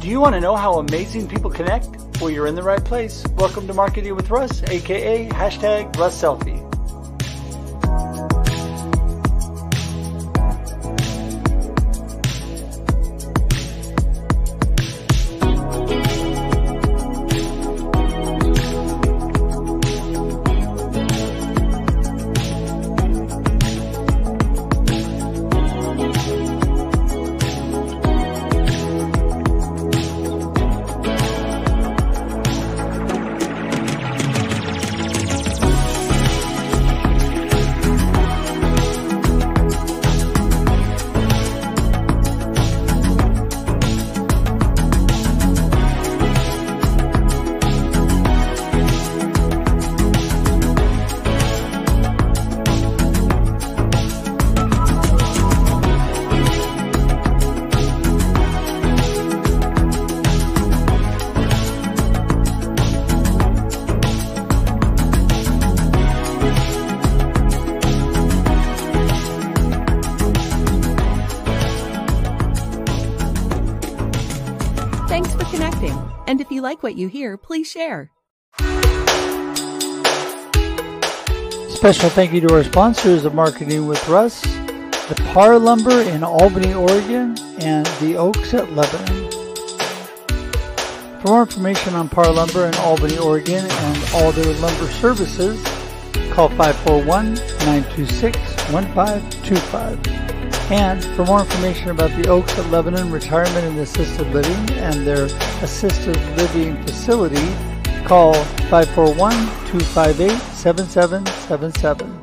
Do you want to know how amazing people connect? Well, you're in the right place. Welcome to Marketing with Russ, aka hashtag Russ Selfie. What you hear, please share. Special thank you to our sponsors of Marketing with Russ, the Parr Lumber in Albany, Oregon, and the Oaks at Lebanon. For more information on Parr Lumber in Albany, Oregon, and all their lumber services, call 541 926 1525. And for more information about the Oaks at Lebanon Retirement and Assisted Living and their assisted living facility, call 541 258 7777.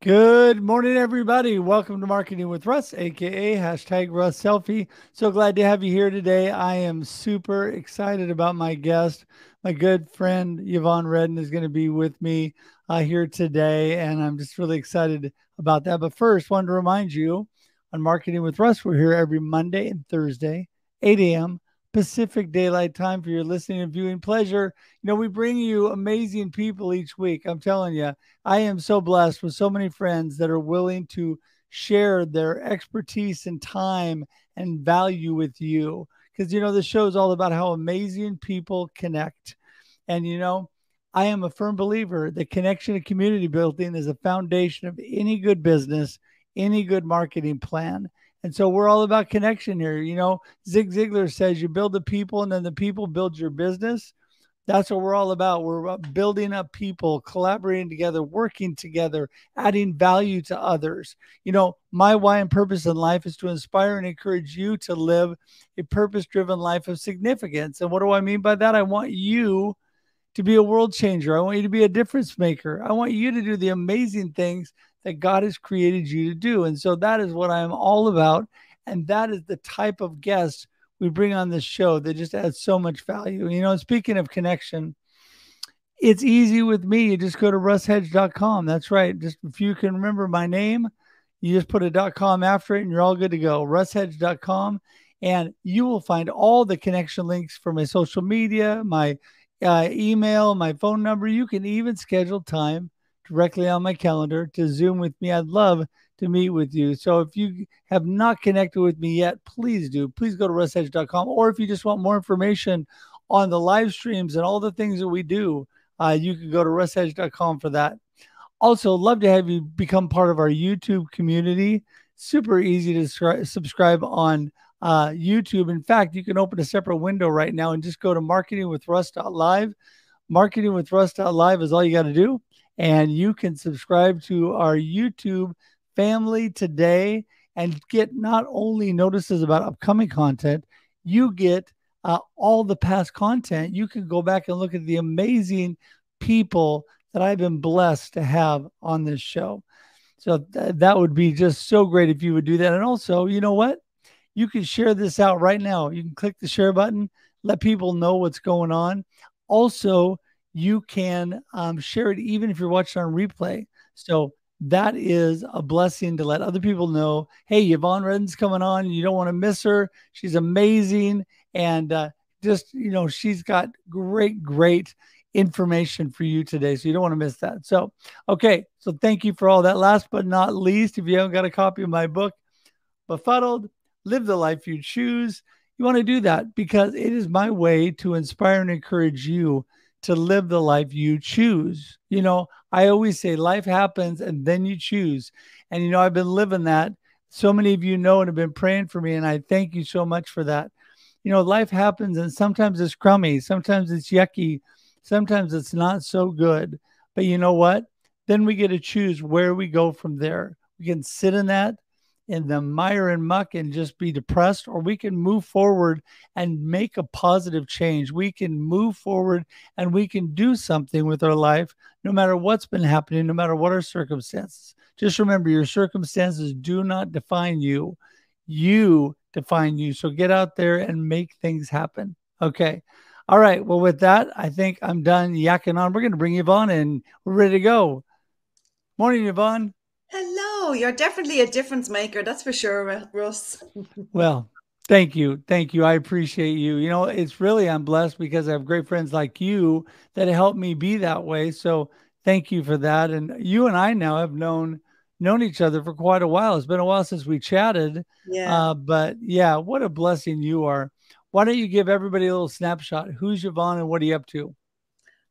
Good morning, everybody. Welcome to Marketing with Russ, aka hashtag Russ Selfie. So glad to have you here today. I am super excited about my guest. My good friend Yvonne Reddin is going to be with me uh, here today, and I'm just really excited about that. But first, wanted to remind you on Marketing with Russ, we're here every Monday and Thursday, 8 a.m. Pacific Daylight Time for your listening and viewing pleasure. You know, we bring you amazing people each week. I'm telling you, I am so blessed with so many friends that are willing to share their expertise and time and value with you. Because, you know, the show is all about how amazing people connect. And, you know, I am a firm believer that connection and community building is a foundation of any good business, any good marketing plan. And so we're all about connection here. You know, Zig Ziglar says you build the people and then the people build your business. That's what we're all about. We're about building up people, collaborating together, working together, adding value to others. You know, my why and purpose in life is to inspire and encourage you to live a purpose driven life of significance. And what do I mean by that? I want you to be a world changer. I want you to be a difference maker. I want you to do the amazing things that God has created you to do. And so that is what I'm all about. And that is the type of guest we bring on this show that just adds so much value. You know, speaking of connection, it's easy with me. You just go to russhedge.com. That's right. Just if you can remember my name, you just put a .com after it and you're all good to go. russhedge.com and you will find all the connection links for my social media, my uh, email, my phone number. You can even schedule time directly on my calendar to Zoom with me. I'd love to meet with you. So if you have not connected with me yet, please do. Please go to russhedge.com. Or if you just want more information on the live streams and all the things that we do, uh, you can go to russhedge.com for that. Also, love to have you become part of our YouTube community. Super easy to subscribe on uh, YouTube. In fact, you can open a separate window right now and just go to marketingwithruss.live. Marketingwithruss.live is all you got to do and you can subscribe to our YouTube family today and get not only notices about upcoming content, you get uh, all the past content. You can go back and look at the amazing people that I've been blessed to have on this show. So th- that would be just so great if you would do that. And also, you know what? You can share this out right now. You can click the share button, let people know what's going on. Also, you can um, share it even if you're watching on replay. So that is a blessing to let other people know hey, Yvonne Reddin's coming on. You don't want to miss her. She's amazing. And uh, just, you know, she's got great, great information for you today. So you don't want to miss that. So, okay. So thank you for all that. Last but not least, if you haven't got a copy of my book, Befuddled, Live the Life You Choose, you want to do that because it is my way to inspire and encourage you to live the life you choose. You know, I always say life happens and then you choose. And, you know, I've been living that. So many of you know and have been praying for me. And I thank you so much for that. You know, life happens and sometimes it's crummy, sometimes it's yucky, sometimes it's not so good. But you know what? Then we get to choose where we go from there. We can sit in that in the mire and muck and just be depressed, or we can move forward and make a positive change. We can move forward and we can do something with our life, no matter what's been happening, no matter what our circumstances. Just remember your circumstances do not define you, you define you. So get out there and make things happen. Okay. All right. Well, with that, I think I'm done yakking on. We're going to bring Yvonne in. We're ready to go. Morning, Yvonne. Hello, you're definitely a difference maker. That's for sure, Russ. well, thank you. Thank you. I appreciate you. You know, it's really, I'm blessed because I have great friends like you that help me be that way. So thank you for that. And you and I now have known known each other for quite a while. It's been a while since we chatted. Yeah. Uh, but yeah, what a blessing you are. Why don't you give everybody a little snapshot? Who's Yvonne and what are you up to?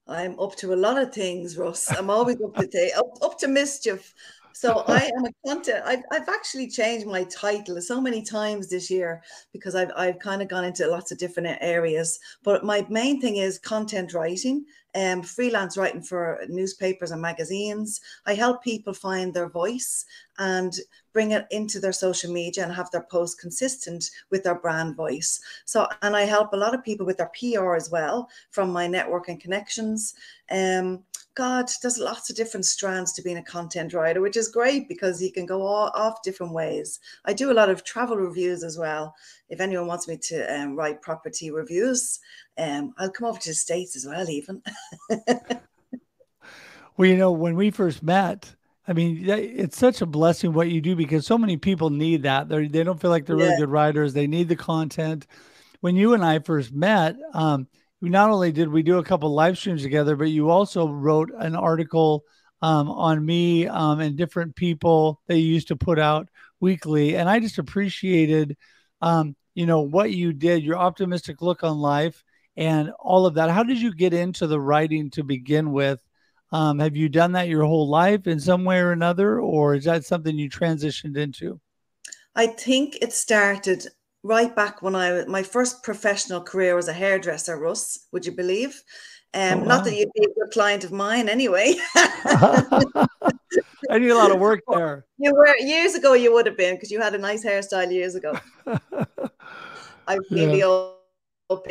I'm up to a lot of things, Russ. I'm always up to th- up, up to mischief. So I am a content. I've, I've actually changed my title so many times this year because I've I've kind of gone into lots of different areas. But my main thing is content writing um, freelance writing for newspapers and magazines. I help people find their voice and bring it into their social media and have their posts consistent with their brand voice. So, and I help a lot of people with their PR as well from my network and connections. Um, God, there's lots of different strands to being a content writer, which is great because you can go all, off different ways. I do a lot of travel reviews as well. If anyone wants me to um, write property reviews, um, I'll come over to the States as well, even. well, you know, when we first met, I mean, it's such a blessing what you do because so many people need that. They're, they don't feel like they're yeah. really good writers. They need the content. When you and I first met, um, not only did we do a couple live streams together, but you also wrote an article um, on me um, and different people that you used to put out weekly. And I just appreciated, um, you know, what you did, your optimistic look on life and all of that. How did you get into the writing to begin with? Um, have you done that your whole life in some way or another, or is that something you transitioned into? I think it started right back when I my first professional career was a hairdresser, Russ. Would you believe? Um, oh, wow. Not that you'd be a good client of mine, anyway. I need a lot of work there. You were years ago. You would have been because you had a nice hairstyle years ago. I really yeah. old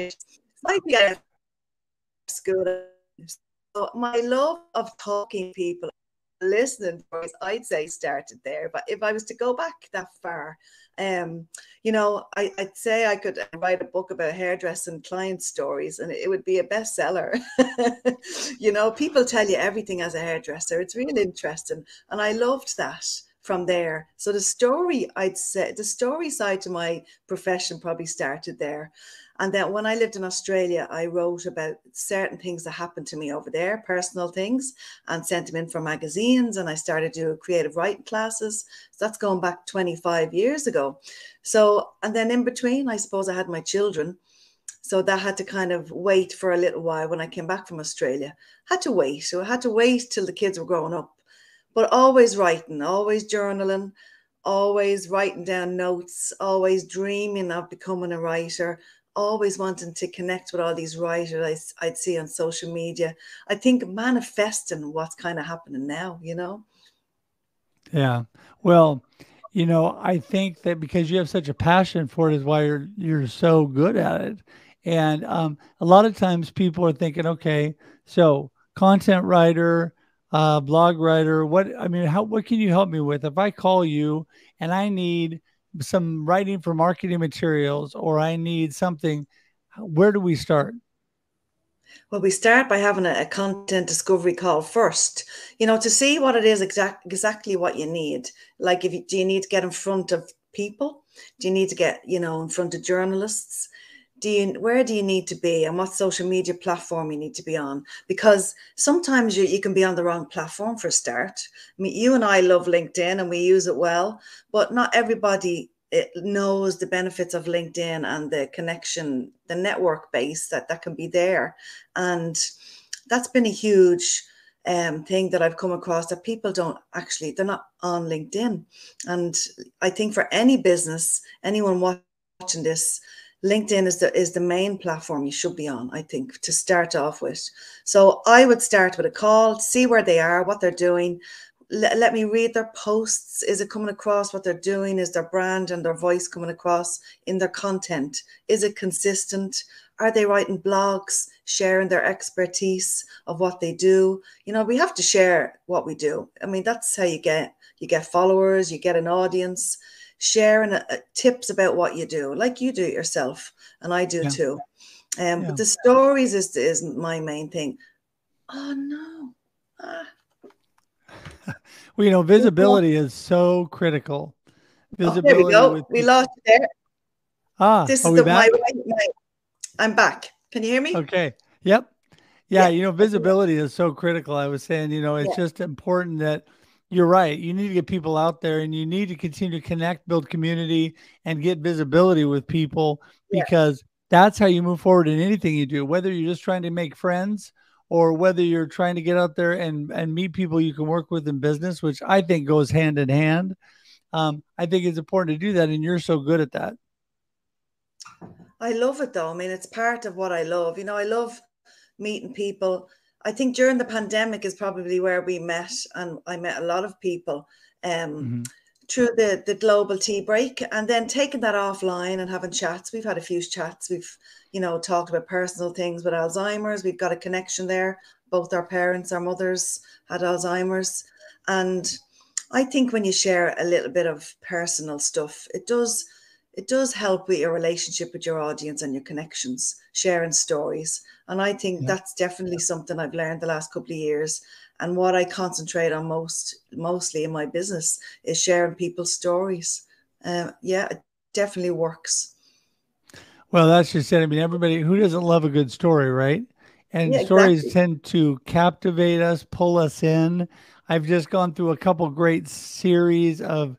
school. So my love of talking people, listening voice, I'd say started there. But if I was to go back that far, um, you know, I, would say I could write a book about hairdressing client stories and it would be a bestseller. you know, people tell you everything as a hairdresser. It's really interesting. And I loved that from there. So the story, I'd say, the story side to my profession probably started there. And then when I lived in Australia, I wrote about certain things that happened to me over there, personal things, and sent them in for magazines. And I started doing creative writing classes. So that's going back 25 years ago. So, and then in between, I suppose I had my children. So that had to kind of wait for a little while when I came back from Australia. Had to wait. So I had to wait till the kids were growing up. But always writing, always journaling, always writing down notes, always dreaming of becoming a writer, always wanting to connect with all these writers I, would see on social media. I think manifesting what's kind of happening now, you know? Yeah. Well, you know, I think that because you have such a passion for it is why you're you're so good at it. And um, a lot of times people are thinking, okay, so content writer, uh, blog writer, what I mean, how what can you help me with? If I call you and I need some writing for marketing materials or I need something, where do we start? Well, we start by having a, a, content discovery call first, you know, to see what it is exact, exactly what you need. Like, if you, do you need to get in front of people? Do you need to get, you know, in front of journalists? Do you, where do you need to be and what social media platform you need to be on? Because sometimes you, you can be on the wrong platform for a start. I mean, you and I love LinkedIn and we use it well, but not everybody it knows the benefits of LinkedIn and the connection, the network base that that can be there, and that's been a huge um, thing that I've come across that people don't actually they're not on LinkedIn, and I think for any business, anyone watching this, LinkedIn is the is the main platform you should be on. I think to start off with. So I would start with a call, see where they are, what they're doing, let, let me read their posts. Is it coming across what they're doing? Is their brand and their voice coming across in their content? Is it consistent? Are they writing blogs, sharing their expertise of what they do? You know, we have to share what we do. I mean, that's how you get you get followers, you get an audience, sharing uh, tips about what you do, like you do it yourself, and I do yeah. too. Um, yeah. But the stories is is my main thing. Oh no. Ah, well, you know, visibility is so critical. Visibility. Oh, there we go. We lost there. Ah, this is the my, my, I'm back. Can you hear me? Okay. Yep. Yeah, yeah, you know, visibility is so critical. I was saying, you know, it's yeah. just important that you're right. You need to get people out there and you need to continue to connect, build community, and get visibility with people because yeah. that's how you move forward in anything you do, whether you're just trying to make friends or whether you're trying to get out there and and meet people you can work with in business, which I think goes hand in hand. Um, I think it's important to do that, and you're so good at that. I love it though. I mean, it's part of what I love. You know, I love meeting people. I think during the pandemic is probably where we met, and I met a lot of people. Um, mm-hmm. through the the global tea break and then taking that offline and having chats. We've had a few chats. We've you know talked about personal things with alzheimer's. We've got a connection there. Both our parents our mothers had alzheimer's. And i think when you share a little bit of personal stuff it does it does help with your relationship with your audience and your connections sharing stories and i think yeah. that's definitely something i've learned the last couple of years and what I concentrate on most mostly in my business is sharing people's stories. Uh, yeah, it definitely works. Well, that's just it. I mean, everybody who doesn't love a good story, right? And yeah, stories exactly. tend to captivate us, pull us in. I've just gone through a couple great series of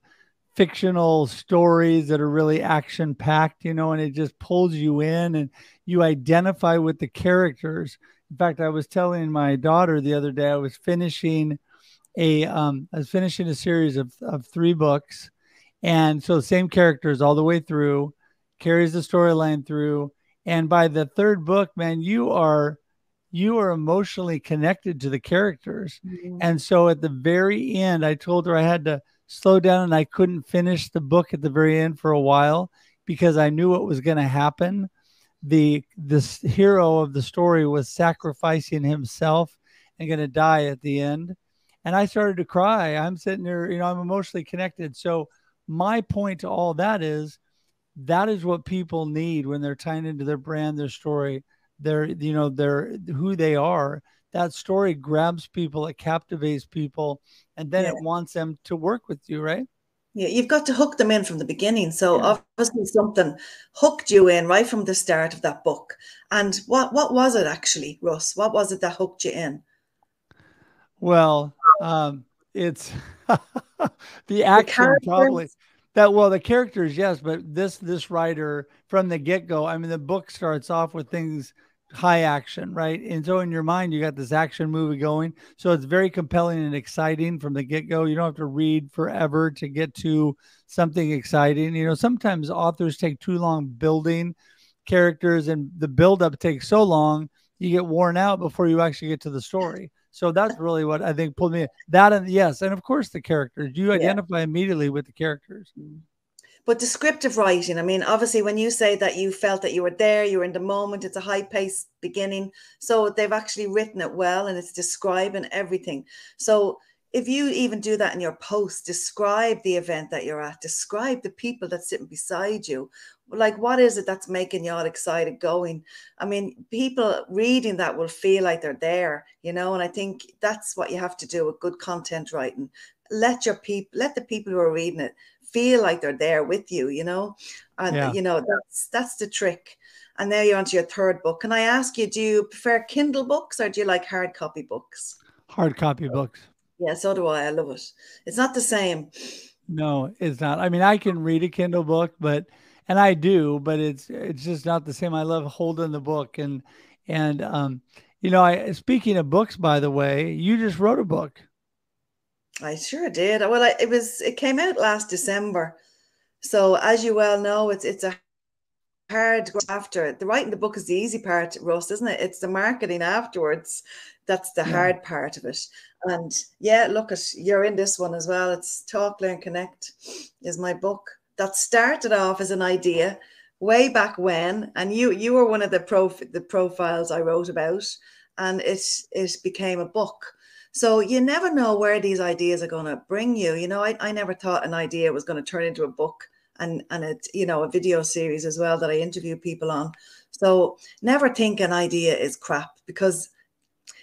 fictional stories that are really action packed, you know, and it just pulls you in and you identify with the characters. In fact, I was telling my daughter the other day I was finishing a um, I was finishing a series of of three books, and so the same characters all the way through, carries the storyline through, and by the third book, man, you are you are emotionally connected to the characters, mm-hmm. and so at the very end, I told her I had to slow down and I couldn't finish the book at the very end for a while because I knew what was going to happen. The this hero of the story was sacrificing himself and going to die at the end. And i started to cry. I'm sitting there you know i'm emotionally connected. So my point to all that is that is what people need when they're tying into their brand their story their you know their who they are that story grabs people it captivates people and then yeah. it wants them to work with you right yeah, you've got to hook them in from the beginning. So yeah. obviously something hooked you in right from the start of that book. And what what was it actually, Russ? What was it that hooked you in? Well, um, it's the action the probably that well the characters yes but this this writer from the get-go i mean the book starts off with things high action, right? And so in your mind, you got this action movie going. So it's very compelling and exciting from the get go. You don't have to read forever to get to something exciting. You know, sometimes authors take too long building characters and the buildup takes so long, you get worn out before you actually get to the story. So that's really what I think pulled me. That and yes, and of course the characters. You identify yeah. immediately with the characters. Mm-hmm. But descriptive writing, I mean, obviously, when you say that you felt that you were there, you were in the moment, it's a high paced beginning. So they've actually written it well and it's describing everything. So if you even do that in your post, describe the event that you're at, describe the people that's sitting beside you. Like, what is it that's making y'all excited going? I mean, people reading that will feel like they're there, you know, and I think that's what you have to do with good content writing. Let your people, let the people who are reading it feel like they're there with you, you know, and yeah. you know that's that's the trick. And now you're onto your third book. Can I ask you, do you prefer Kindle books or do you like hard copy books? Hard copy books. Yeah, so do I. I love it. It's not the same. No, it's not. I mean, I can read a Kindle book, but and I do, but it's it's just not the same. I love holding the book and and um, you know, I speaking of books, by the way, you just wrote a book. I sure did. Well, I, it was it came out last December, so as you well know, it's it's a hard after the writing the book is the easy part, Russ, isn't it? It's the marketing afterwards that's the yeah. hard part of it. And yeah, look at you're in this one as well. It's Talk, Learn, Connect is my book that started off as an idea way back when, and you you were one of the pro the profiles I wrote about, and it it became a book. So you never know where these ideas are going to bring you. You know, I, I never thought an idea was going to turn into a book and and it you know a video series as well that I interview people on. So never think an idea is crap because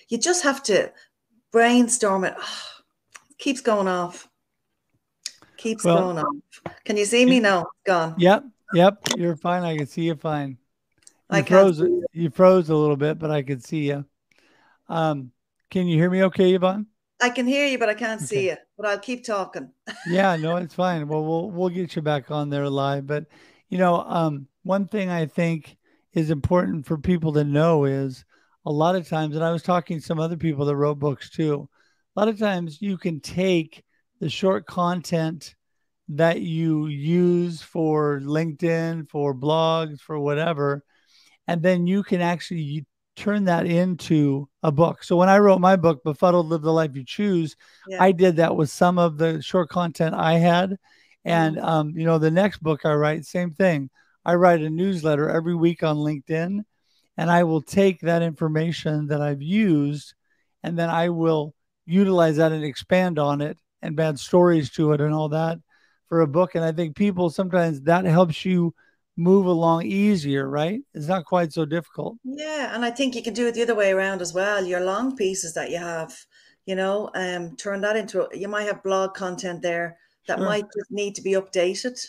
you just have to brainstorm it. Oh, keeps going off. Keeps well, going off. Can you see me now? Gone. Yep. Yep. You're fine. I can see you fine. You I froze. You. you froze a little bit, but I could see you. Um, can you hear me okay, Yvonne? I can hear you, but I can't okay. see you. But I'll keep talking. yeah, no, it's fine. Well, we'll we'll get you back on there live. But you know, um, one thing I think is important for people to know is a lot of times, and I was talking to some other people that wrote books too. A lot of times, you can take the short content that you use for LinkedIn, for blogs, for whatever, and then you can actually turn that into a book. So when I wrote my book, Befuddled Live the Life You Choose, yeah. I did that with some of the short content I had. And mm-hmm. um, you know, the next book I write, same thing. I write a newsletter every week on LinkedIn, and I will take that information that I've used, and then I will utilize that and expand on it and add stories to it and all that for a book. And I think people sometimes that helps you move along easier, right? It's not quite so difficult. Yeah, and I think you can do it the other way around as well. Your long pieces that you have, you know, um, turn that into you might have blog content there that sure. might just need to be updated,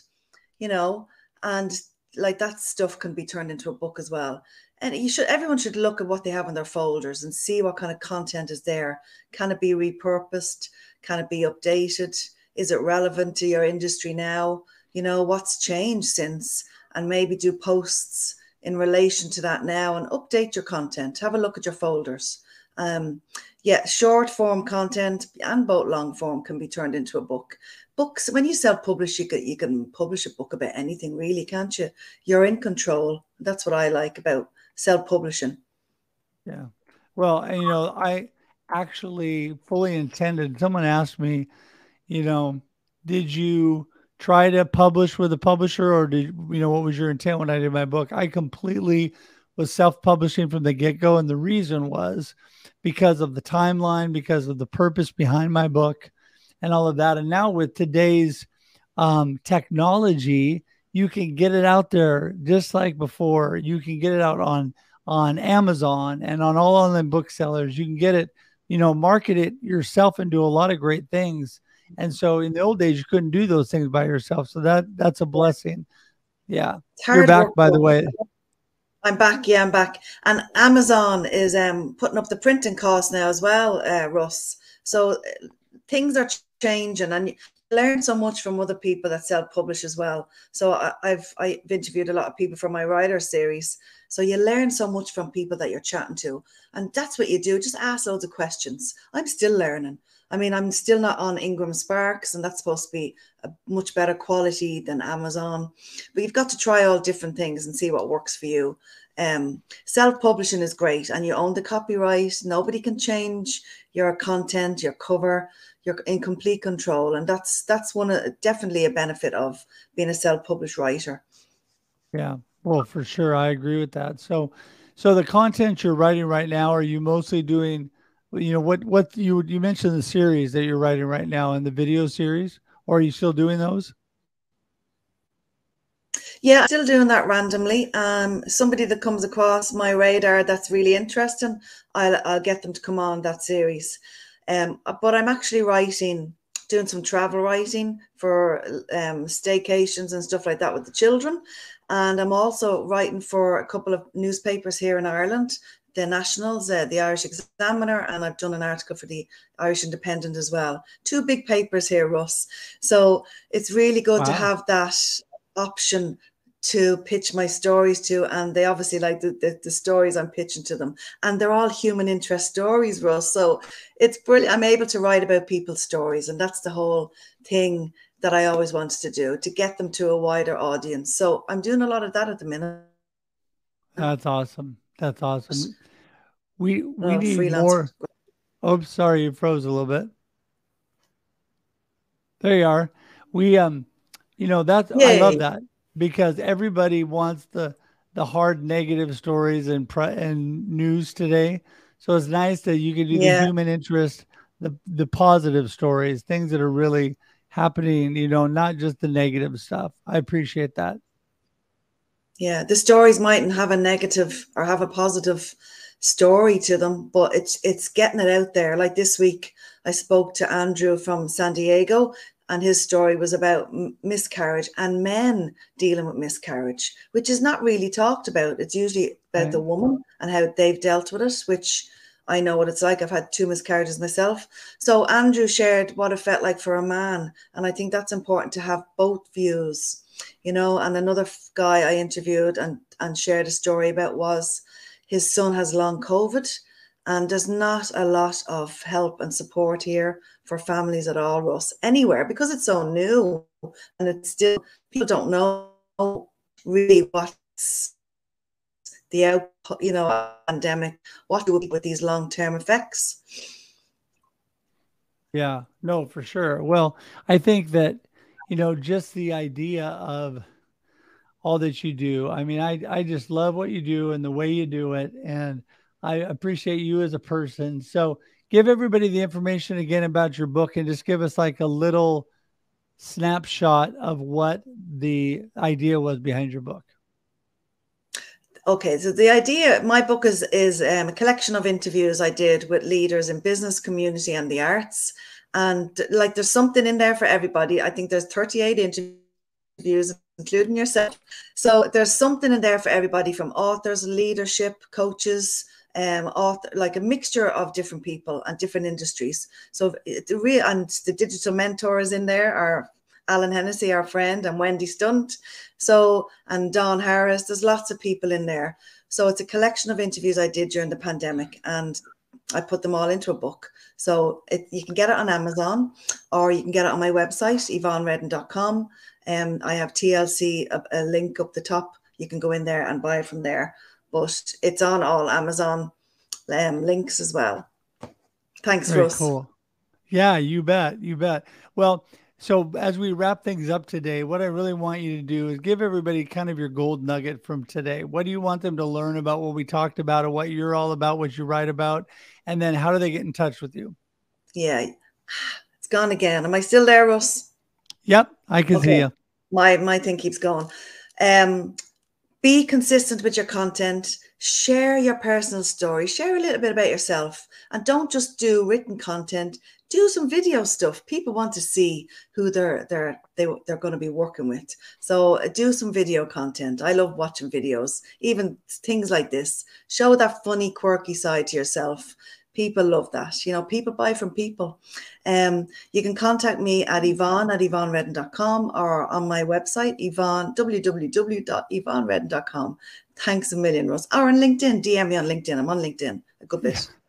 you know, and like that stuff can be turned into a book as well. And you should everyone should look at what they have in their folders and see what kind of content is there. Can it be repurposed? Can it be updated? Is it relevant to your industry now? You know, what's changed since? And maybe do posts in relation to that now and update your content. Have a look at your folders. Um, yeah, short form content and both long form can be turned into a book. Books, when you self publish, you can, you can publish a book about anything, really, can't you? You're in control. That's what I like about self publishing. Yeah. Well, you know, I actually fully intended, someone asked me, you know, did you try to publish with a publisher or did you know what was your intent when I did my book? I completely was self-publishing from the get-go and the reason was because of the timeline, because of the purpose behind my book and all of that. And now with today's um, technology, you can get it out there just like before. You can get it out on on Amazon and on all online booksellers. You can get it, you know, market it yourself and do a lot of great things and so in the old days, you couldn't do those things by yourself. So that that's a blessing. Yeah. You're back, by the way. I'm back. Yeah, I'm back. And Amazon is um, putting up the printing costs now as well, uh, Russ. So uh, things are changing, and you learn so much from other people that self-publish as well. So I, I've I've interviewed a lot of people from my writer series. So you learn so much from people that you're chatting to, and that's what you do. Just ask loads of questions. I'm still learning. I mean, I'm still not on Ingram Sparks, and that's supposed to be a much better quality than Amazon. But you've got to try all different things and see what works for you. Um, self-publishing is great, and you own the copyright. Nobody can change your content, your cover. You're in complete control, and that's that's one definitely a benefit of being a self-published writer. Yeah, well, for sure, I agree with that. So, so the content you're writing right now, are you mostly doing? You know what what you you mentioned the series that you're writing right now in the video series or are you still doing those? Yeah still doing that randomly. Um somebody that comes across my radar that's really interesting i'll, I'll get them to come on that series. Um but i'm actually writing doing some travel writing for um staycations and stuff like that with the children. And i'm also writing for a couple of newspapers here in ireland the Nationals, uh, the Irish Examiner, and I've done an article for the Irish Independent as well. Two big papers here, Russ. So it's really good wow. to have that option to pitch my stories to, and they obviously like the, the, the, stories I'm pitching to them, and they're all human interest stories, Russ. So it's brilliant. I'm able to write about people's stories, and that's the whole thing that I always wanted to do to get them to a wider audience. So I'm doing a lot of that at the minute. That's awesome. That's awesome. We we oh, need more. Oh, sorry, you froze a little bit. There you are. We um, you know that's Yay. I love that because everybody wants the the hard negative stories and pre- and news today. So it's nice that you can do yeah. the human interest, the the positive stories, things that are really happening. You know, not just the negative stuff. I appreciate that. Yeah, the stories mightn't have a negative or have a positive story to them, but it's it's getting it out there. Like this week, I spoke to Andrew from San Diego, and his story was about miscarriage and men dealing with miscarriage, which is not really talked about. It's usually about right. the mm. woman and how they've dealt with it, which I know what it's like. I've had two miscarriages myself. So Andrew shared what it felt like for a man, and I think that's important to have both views you know. And another guy I interviewed and and shared a story about was his son has long COVID, and there's not a lot of help and support here for families at all, Russ, anywhere because it's so new and it's still people don't know really what's the output, you know, pandemic, what do we with these long term effects. Yeah, no, for sure. Well, I think that you know, just the idea of all that you do. I mean, I, I just love what you do and the way you do it. And I appreciate you as a person. So give everybody the information again about your book and just give us like a little snapshot of what the idea was behind your book. Okay, so the idea, my book is is um, a collection of interviews I did with leaders in business, community, and the arts and like there's something in there for everybody. I think there's 38 interviews, including yourself. So there's something in there for everybody from authors, leadership, coaches, um, author, like a mixture of different people and different industries. So the real and the digital mentors in there are Alan Hennessy, our friend, and Wendy Stunt. So and Don Harris. There's lots of people in there. So it's a collection of interviews I did during the pandemic, and I put them all into a book. So it, you can get it on Amazon or you can get it on my website, yvonnereddin.com. Um, I have TLC, a, a, link up the top. You can go in there and buy it from there. But it's on all Amazon um, links as well. Thanks, Very Russ. Cool. Yeah, you bet. You bet. Well, so as we wrap things up today, what I really want you to do is give everybody kind of your gold nugget from today. What do you want them to learn about what we talked about or what you're all about, what you write about? And then how do they get in touch with you? Yeah, it's gone again. Am I still there, Russ? Yep, I can okay. see you. My my thing keeps going. Um, be consistent with your content share your personal story share a little bit about yourself and don't just do written content. Do some video stuff. People want to see who they're they're they, they're going to be working with. So uh, do some video content. I love watching videos. Even things like this. Show that funny quirky side to yourself people love that you know people buy from people um you can contact me at yvonne at yvonnereddin.com or on my website yvonne www.yvonnereddin.com thanks a million Russ or on linkedin dm me on linkedin i'm on linkedin a good bit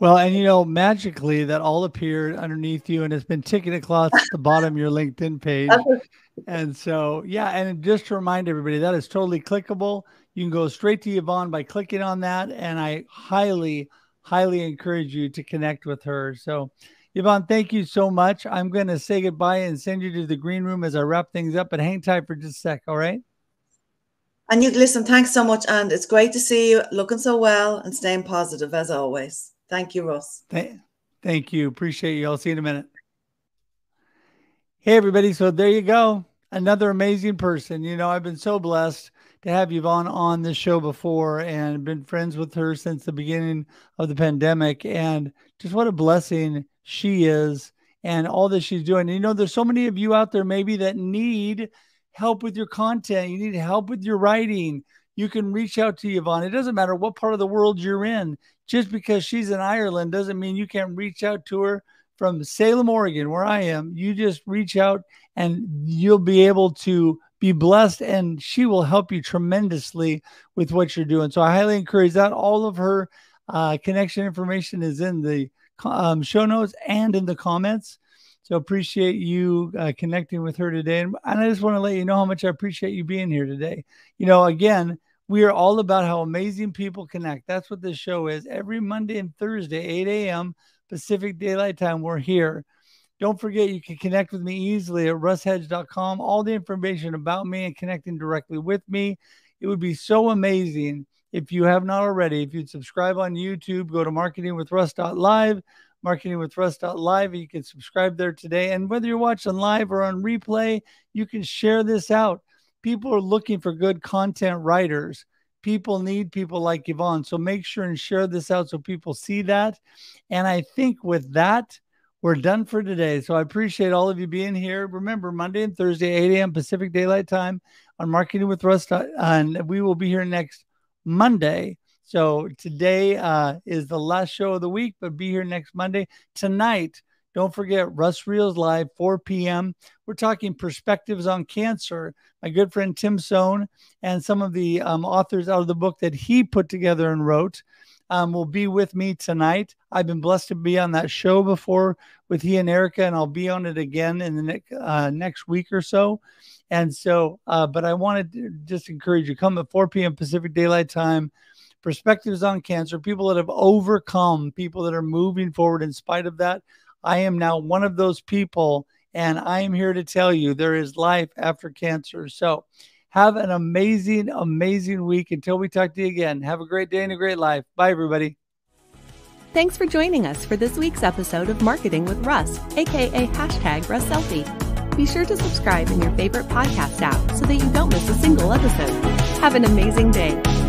well, and you know, magically that all appeared underneath you and it's been ticking across the bottom of your LinkedIn page. and so, yeah, and just to remind everybody, that is totally clickable. You can go straight to Yvonne by clicking on that. And I highly, highly encourage you to connect with her. So, Yvonne, thank you so much. I'm going to say goodbye and send you to the green room as I wrap things up, but hang tight for just a sec. All right. And you listen, thanks so much. And it's great to see you looking so well and staying positive as always. Thank you, Russ. Th- thank you. Appreciate you. I'll see you in a minute. Hey, everybody. So there you go. Another amazing person. You know, I've been so blessed to have Yvonne on this show before and been friends with her since the beginning of the pandemic. And just what a blessing she is and all that she's doing. And, you know, there's so many of you out there maybe that need help with your content, you need help with your writing. You can reach out to Yvonne. It doesn't matter what part of the world you're in. Just because she's in Ireland doesn't mean you can't reach out to her from Salem, Oregon, where I am. You just reach out and you'll be able to be blessed and she will help you tremendously with what you're doing. So I highly encourage that. All of her uh, connection information is in the um, show notes and in the comments. So appreciate you uh, connecting with her today. And, and I just want to let you know how much I appreciate you being here today. You know, again, we are all about how amazing people connect. That's what this show is. Every Monday and Thursday, 8 a.m. Pacific Daylight Time, we're here. Don't forget, you can connect with me easily at russhedge.com. All the information about me and connecting directly with me. It would be so amazing if you have not already. If you'd subscribe on YouTube, go to marketingwithruss.live, marketingwithruss.live. You can subscribe there today. And whether you're watching live or on replay, you can share this out. People are looking for good content writers. People need people like Yvonne. So make sure and share this out so people see that. And I think with that, we're done for today. So I appreciate all of you being here. Remember, Monday and Thursday, 8 a.m. Pacific Daylight Time on Marketing with Russ. And we will be here next Monday. So today uh, is the last show of the week, but be here next Monday. Tonight, don't forget Russ Reels Live, 4 p.m. We're talking perspectives on cancer. My good friend Tim Sohn and some of the um, authors out of the book that he put together and wrote um, will be with me tonight. I've been blessed to be on that show before with he and Erica, and I'll be on it again in the next uh, next week or so. And so, uh, but I wanted to just encourage you come at 4 p.m. Pacific Daylight Time. Perspectives on cancer, people that have overcome, people that are moving forward in spite of that. I am now one of those people, and I am here to tell you there is life after cancer. So, have an amazing, amazing week. Until we talk to you again, have a great day and a great life. Bye, everybody. Thanks for joining us for this week's episode of Marketing with Russ, aka hashtag Russ Selfie. Be sure to subscribe in your favorite podcast app so that you don't miss a single episode. Have an amazing day.